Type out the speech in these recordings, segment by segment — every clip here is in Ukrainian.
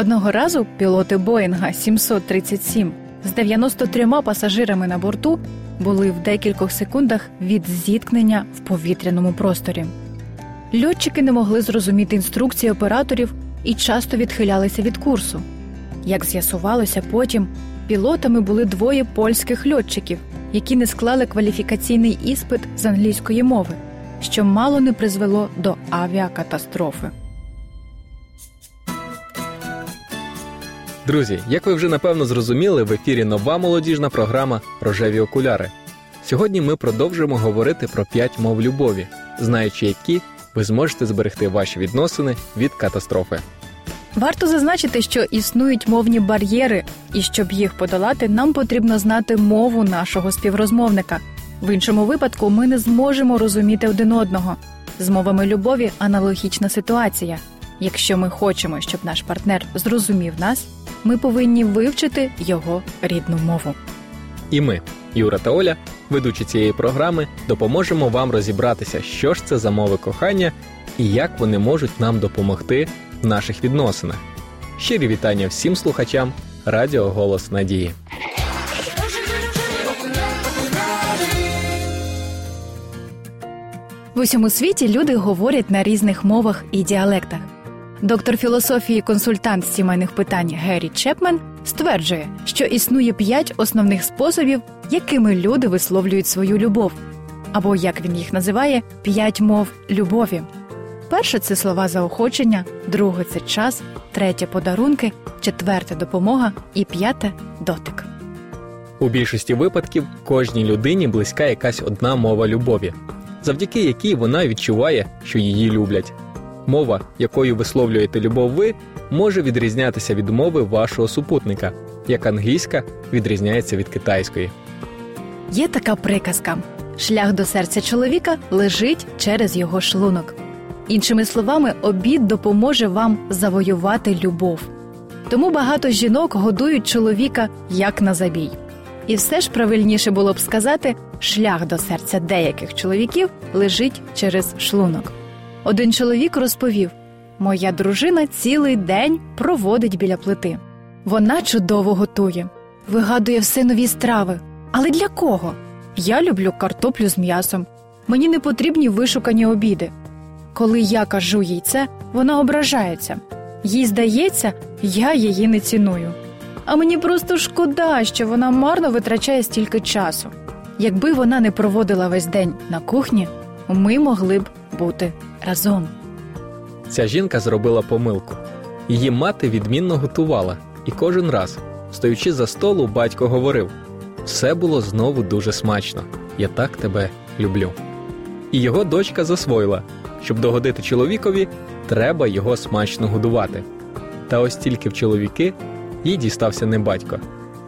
Одного разу пілоти Боїнга 737 з 93 пасажирами на борту були в декількох секундах від зіткнення в повітряному просторі. Льотчики не могли зрозуміти інструкції операторів і часто відхилялися від курсу. Як з'ясувалося потім, пілотами були двоє польських льотчиків, які не склали кваліфікаційний іспит з англійської мови, що мало не призвело до авіакатастрофи. Друзі, як ви вже напевно зрозуміли, в ефірі нова молодіжна програма Рожеві окуляри. Сьогодні ми продовжимо говорити про п'ять мов любові, знаючи які ви зможете зберегти ваші відносини від катастрофи. Варто зазначити, що існують мовні бар'єри, і щоб їх подолати, нам потрібно знати мову нашого співрозмовника. В іншому випадку ми не зможемо розуміти один одного. З мовами любові аналогічна ситуація. Якщо ми хочемо, щоб наш партнер зрозумів нас, ми повинні вивчити його рідну мову. І ми, Юра та Оля, ведучі цієї програми, допоможемо вам розібратися, що ж це за мови кохання і як вони можуть нам допомогти в наших відносинах. Щирі вітання всім слухачам Радіо Голос Надії. В усьому світі люди говорять на різних мовах і діалектах. Доктор філософії, консультант з сімейних питань Геррі Чепмен стверджує, що існує п'ять основних способів, якими люди висловлюють свою любов, або як він їх називає, п'ять мов любові. Перше це слова заохочення, друге це час, третє подарунки, четверте допомога і п'яте дотик. У більшості випадків кожній людині близька якась одна мова любові, завдяки якій вона відчуває, що її люблять. Мова, якою висловлюєте любов ви, може відрізнятися від мови вашого супутника, як англійська відрізняється від китайської. Є така приказка: шлях до серця чоловіка лежить через його шлунок. Іншими словами, обід допоможе вам завоювати любов. Тому багато жінок годують чоловіка як на забій. І все ж правильніше було б сказати, шлях до серця деяких чоловіків лежить через шлунок. Один чоловік розповів: Моя дружина цілий день проводить біля плити. Вона чудово готує, вигадує все нові страви. Але для кого? Я люблю картоплю з м'ясом. Мені не потрібні вишукані обіди. Коли я кажу їй це, вона ображається. Їй здається, я її не ціную. А мені просто шкода, що вона марно витрачає стільки часу. Якби вона не проводила весь день на кухні, ми могли б бути разом. Ця жінка зробила помилку. Її мати відмінно готувала, і кожен раз, стоючи за столу, батько говорив: все було знову дуже смачно. Я так тебе люблю. І його дочка засвоїла, щоб догодити чоловікові, треба його смачно годувати. Та ось тільки в чоловіки їй дістався не батько.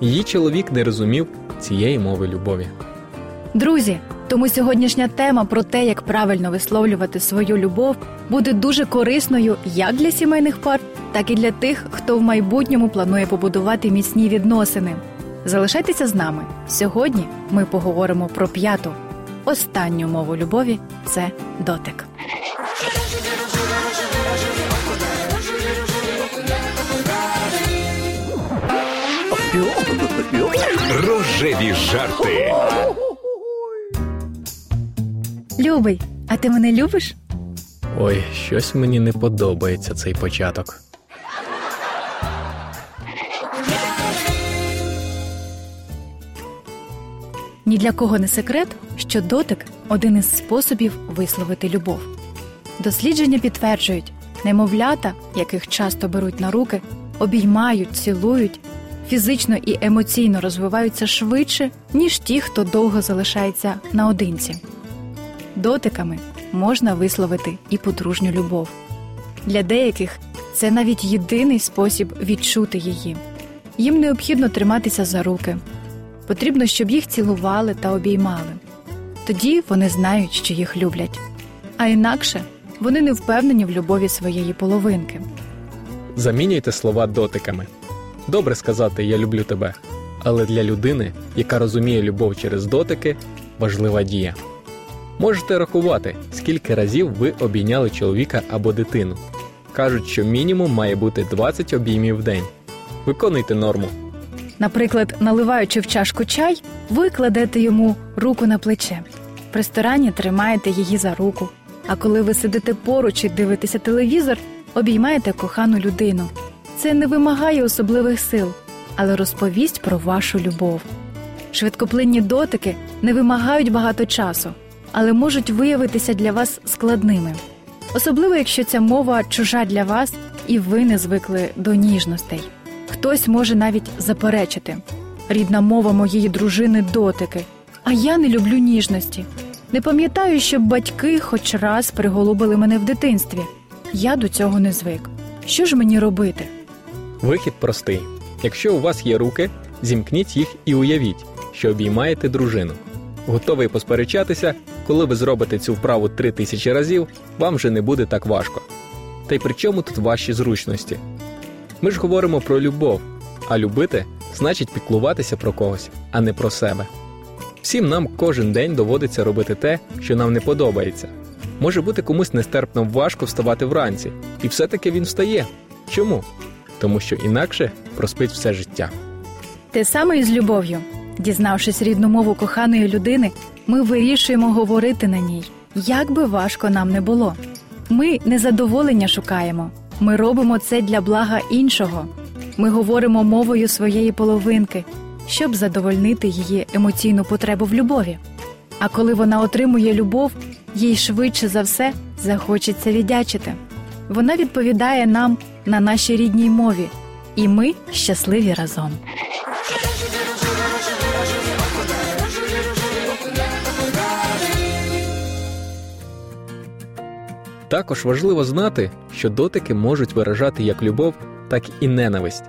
Її чоловік не розумів цієї мови любові. Друзі, тому сьогоднішня тема про те, як правильно висловлювати свою любов, буде дуже корисною як для сімейних пар, так і для тих, хто в майбутньому планує побудувати міцні відносини. Залишайтеся з нами. Сьогодні ми поговоримо про п'яту. Останню мову любові це дотик. Рожеві жарти. Любий, а ти мене любиш? Ой, щось мені не подобається цей початок. Ні для кого не секрет, що дотик один із способів висловити любов. Дослідження підтверджують, немовлята, яких часто беруть на руки, обіймають, цілують, фізично і емоційно розвиваються швидше, ніж ті, хто довго залишається наодинці. Дотиками можна висловити і подружню любов. Для деяких це навіть єдиний спосіб відчути її. Їм необхідно триматися за руки. Потрібно, щоб їх цілували та обіймали. Тоді вони знають, що їх люблять. А інакше вони не впевнені в любові своєї половинки. Замінюйте слова дотиками. Добре сказати Я люблю тебе. Але для людини, яка розуміє любов через дотики, важлива дія. Можете рахувати, скільки разів ви обійняли чоловіка або дитину. Кажуть, що мінімум має бути 20 обіймів в день. Виконуйте норму. Наприклад, наливаючи в чашку чай, ви кладете йому руку на плече. В ресторані тримаєте її за руку. А коли ви сидите поруч і дивитеся телевізор, обіймаєте кохану людину. Це не вимагає особливих сил, але розповість про вашу любов. Швидкоплинні дотики не вимагають багато часу, але можуть виявитися для вас складними. Особливо, якщо ця мова чужа для вас і ви не звикли до ніжностей. Хтось може навіть заперечити рідна мова моєї дружини дотики, а я не люблю ніжності. Не пам'ятаю, щоб батьки хоч раз приголубили мене в дитинстві. Я до цього не звик. Що ж мені робити? Вихід простий. Якщо у вас є руки, зімкніть їх і уявіть, що обіймаєте дружину. Готовий посперечатися, коли ви зробите цю вправу три тисячі разів, вам вже не буде так важко. Та й при чому тут ваші зручності? Ми ж говоримо про любов, а любити значить піклуватися про когось, а не про себе. Всім нам кожен день доводиться робити те, що нам не подобається. Може бути комусь нестерпно важко вставати вранці, і все-таки він встає. Чому? Тому що інакше проспить все життя. Те саме і з любов'ю. Дізнавшись рідну мову коханої людини, ми вирішуємо говорити на ній, як би важко нам не було. Ми не задоволення шукаємо, ми робимо це для блага іншого. Ми говоримо мовою своєї половинки, щоб задовольнити її емоційну потребу в любові. А коли вона отримує любов, їй швидше за все захочеться віддячити. Вона відповідає нам на нашій рідній мові, і ми щасливі разом. Також важливо знати, що дотики можуть виражати як любов, так і ненависть.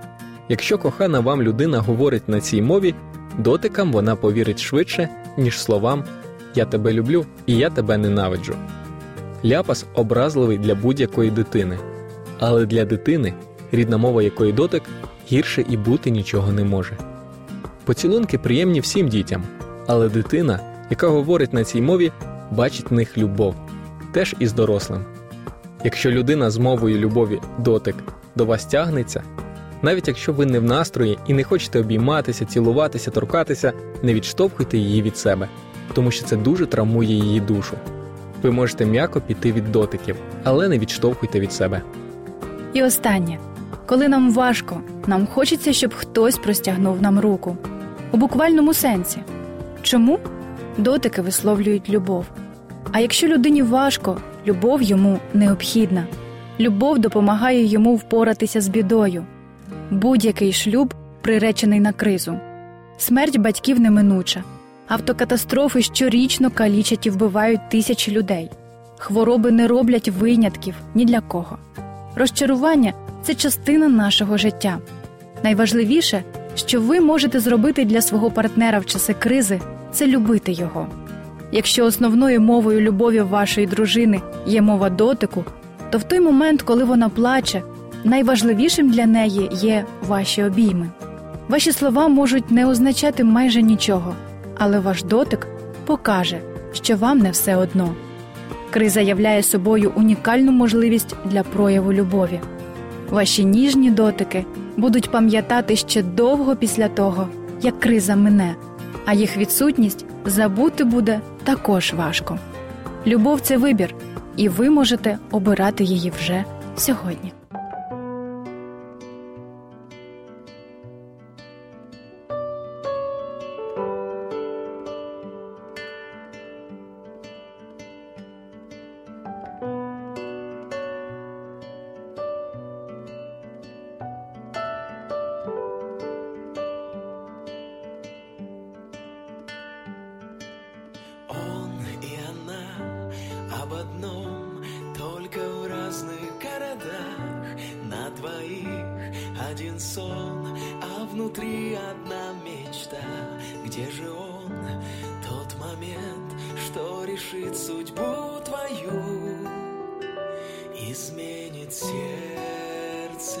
Якщо кохана вам людина говорить на цій мові, дотикам вона повірить швидше, ніж словам Я тебе люблю і я тебе ненавиджу. Ляпас образливий для будь-якої дитини, але для дитини, рідна мова якої дотик, гірше і бути нічого не може. Поцілунки приємні всім дітям, але дитина, яка говорить на цій мові, бачить в них любов, теж і з дорослим. Якщо людина з мовою любові дотик до вас тягнеться, навіть якщо ви не в настрої і не хочете обійматися, цілуватися, торкатися, не відштовхуйте її від себе, тому що це дуже травмує її душу. Ви можете м'яко піти від дотиків, але не відштовхуйте від себе. І останнє, коли нам важко, нам хочеться, щоб хтось простягнув нам руку у буквальному сенсі. Чому дотики висловлюють любов? А якщо людині важко, любов йому необхідна. Любов допомагає йому впоратися з бідою. Будь-який шлюб приречений на кризу. Смерть батьків неминуча. Автокатастрофи щорічно калічать і вбивають тисячі людей. Хвороби не роблять винятків ні для кого. Розчарування це частина нашого життя. Найважливіше, що ви можете зробити для свого партнера в часи кризи, це любити його. Якщо основною мовою любові вашої дружини є мова дотику, то в той момент, коли вона плаче, найважливішим для неї є ваші обійми. Ваші слова можуть не означати майже нічого, але ваш дотик покаже, що вам не все одно. Криза являє собою унікальну можливість для прояву любові. Ваші ніжні дотики будуть пам'ятати ще довго після того, як криза мине, а їх відсутність забути буде також важко. Любов це вибір, і ви можете обирати її вже сьогодні. Один сон, а внутри одна мечта. Где же он, тот момент, что решит судьбу твою, изменит сердце?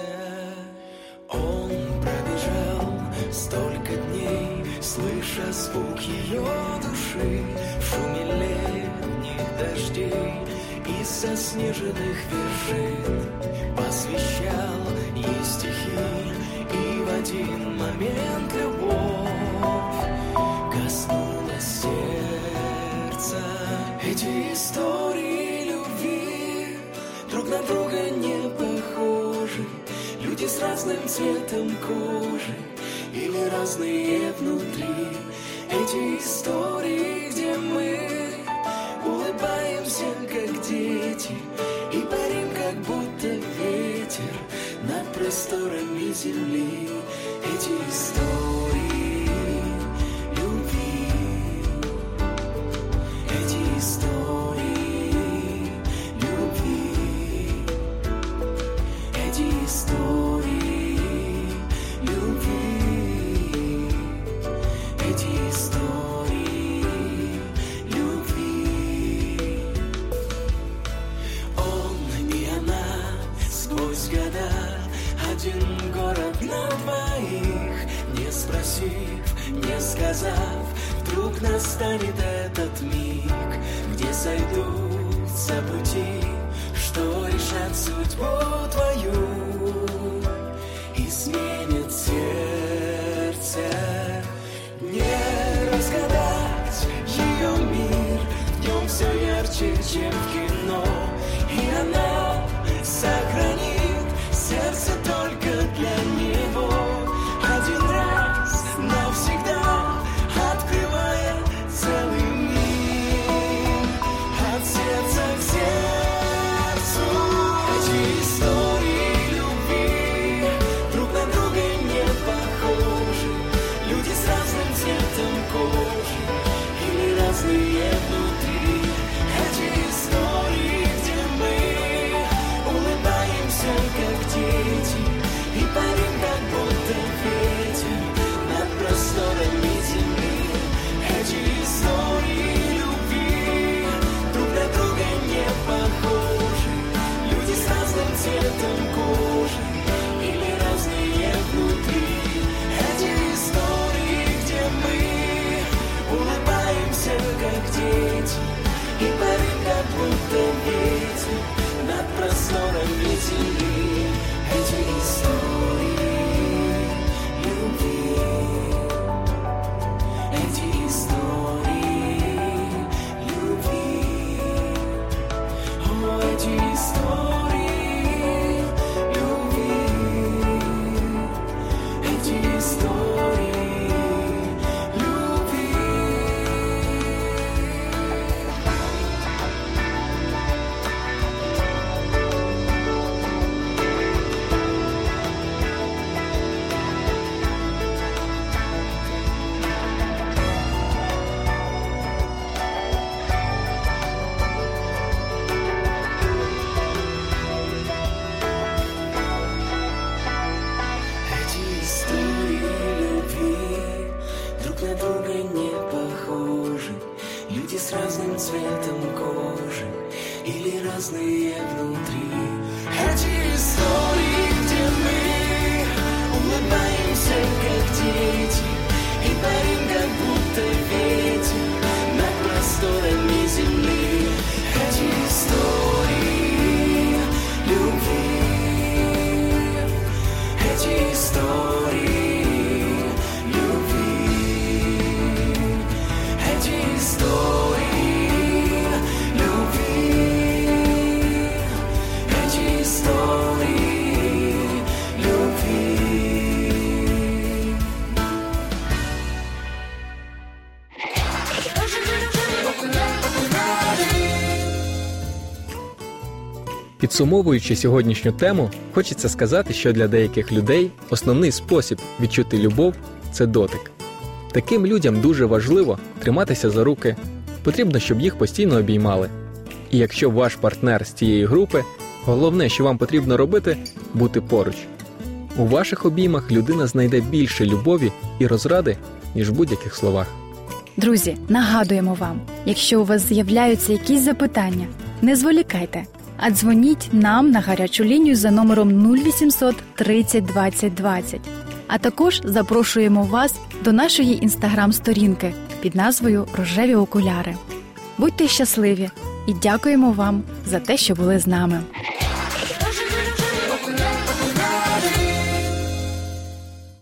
Он пробежал столько дней, слыша звук ее души в шуме летних дождей из заснеженных вершин Посвящал ей стихи. И в один момент любовь Коснулась сердца. Эти истории любви Друг на друга не похожи. Люди с разным цветом кожи Или разные внутри. Эти истории, где мы to leave. She's Підсумовуючи сьогоднішню тему, хочеться сказати, що для деяких людей основний спосіб відчути любов це дотик. Таким людям дуже важливо триматися за руки, потрібно, щоб їх постійно обіймали. І якщо ваш партнер з цієї групи, головне, що вам потрібно робити, бути поруч. У ваших обіймах людина знайде більше любові і розради, ніж в будь-яких словах. Друзі, нагадуємо вам, якщо у вас з'являються якісь запитання, не зволікайте, а дзвоніть нам на гарячу лінію за номером 0800 30 20 20. А також запрошуємо вас до нашої інстаграм-сторінки під назвою Рожеві окуляри. Будьте щасливі, і дякуємо вам за те, що були з нами.